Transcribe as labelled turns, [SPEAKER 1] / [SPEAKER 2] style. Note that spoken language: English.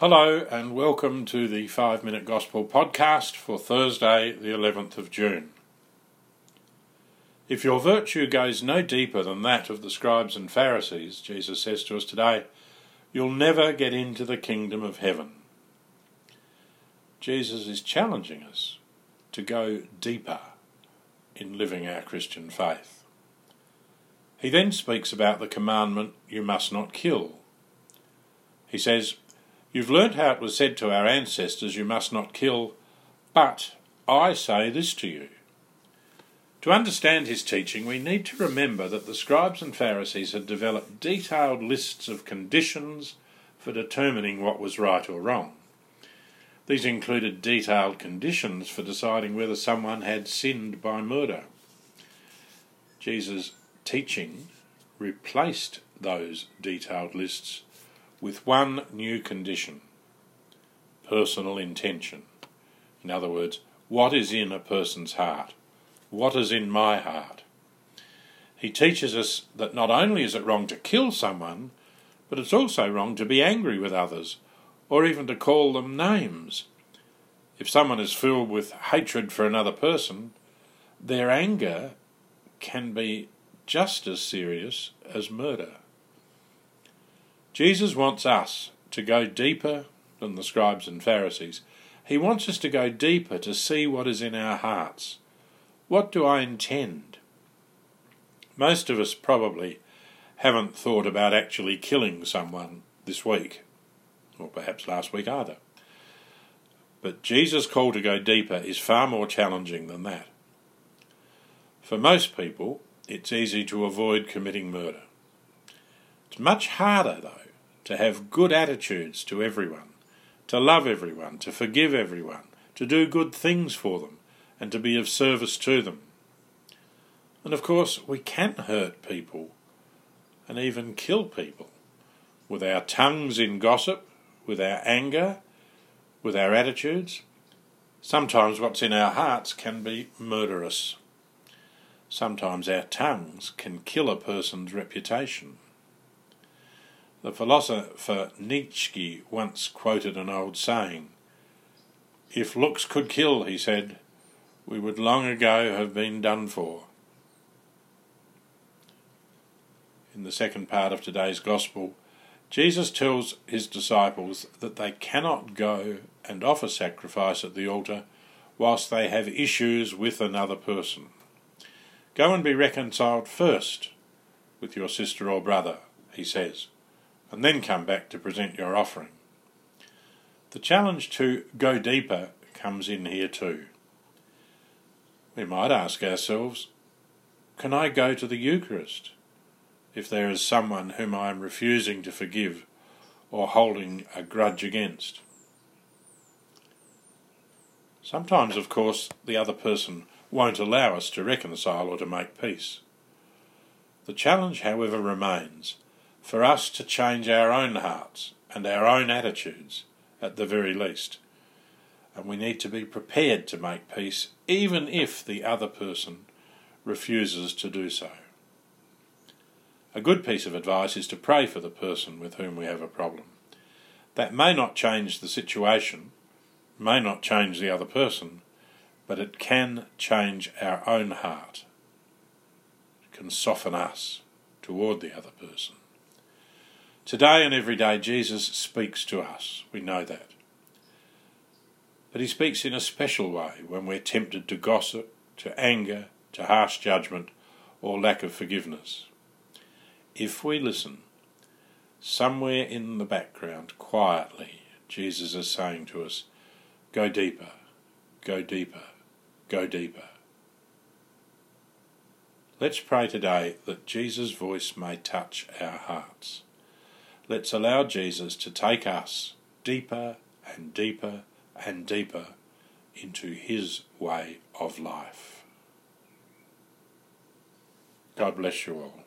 [SPEAKER 1] Hello, and welcome to the Five Minute Gospel podcast for Thursday, the 11th of June. If your virtue goes no deeper than that of the scribes and Pharisees, Jesus says to us today, you'll never get into the kingdom of heaven. Jesus is challenging us to go deeper in living our Christian faith. He then speaks about the commandment, you must not kill. He says, You've learnt how it was said to our ancestors, You must not kill, but I say this to you. To understand his teaching, we need to remember that the scribes and Pharisees had developed detailed lists of conditions for determining what was right or wrong. These included detailed conditions for deciding whether someone had sinned by murder. Jesus' teaching replaced those detailed lists with one new condition personal intention. In other words, what is in a person's heart? What is in my heart? He teaches us that not only is it wrong to kill someone, but it's also wrong to be angry with others, or even to call them names. If someone is filled with hatred for another person, their anger can be just as serious as murder. Jesus wants us to go deeper than the scribes and Pharisees. He wants us to go deeper to see what is in our hearts. What do I intend? Most of us probably haven't thought about actually killing someone this week, or perhaps last week either. But Jesus' call to go deeper is far more challenging than that. For most people, it's easy to avoid committing murder. It's much harder, though, to have good attitudes to everyone, to love everyone, to forgive everyone, to do good things for them, and to be of service to them. And of course, we can hurt people and even kill people with our tongues in gossip, with our anger, with our attitudes. Sometimes what's in our hearts can be murderous. Sometimes our tongues can kill a person's reputation. The philosopher Nietzsche once quoted an old saying If looks could kill, he said, we would long ago have been done for. In the second part of today's Gospel, Jesus tells his disciples that they cannot go and offer sacrifice at the altar whilst they have issues with another person. Go and be reconciled first with your sister or brother, he says and then come back to present your offering. The challenge to go deeper comes in here too. We might ask ourselves, can I go to the Eucharist if there is someone whom I am refusing to forgive or holding a grudge against? Sometimes, of course, the other person won't allow us to reconcile or to make peace. The challenge, however, remains for us to change our own hearts and our own attitudes at the very least. And we need to be prepared to make peace even if the other person refuses to do so. A good piece of advice is to pray for the person with whom we have a problem. That may not change the situation, may not change the other person, but it can change our own heart. It can soften us toward the other person. Today and every day, Jesus speaks to us. We know that. But he speaks in a special way when we're tempted to gossip, to anger, to harsh judgment, or lack of forgiveness. If we listen, somewhere in the background, quietly, Jesus is saying to us, Go deeper, go deeper, go deeper. Let's pray today that Jesus' voice may touch our hearts. Let's allow Jesus to take us deeper and deeper and deeper into his way of life. God bless you all.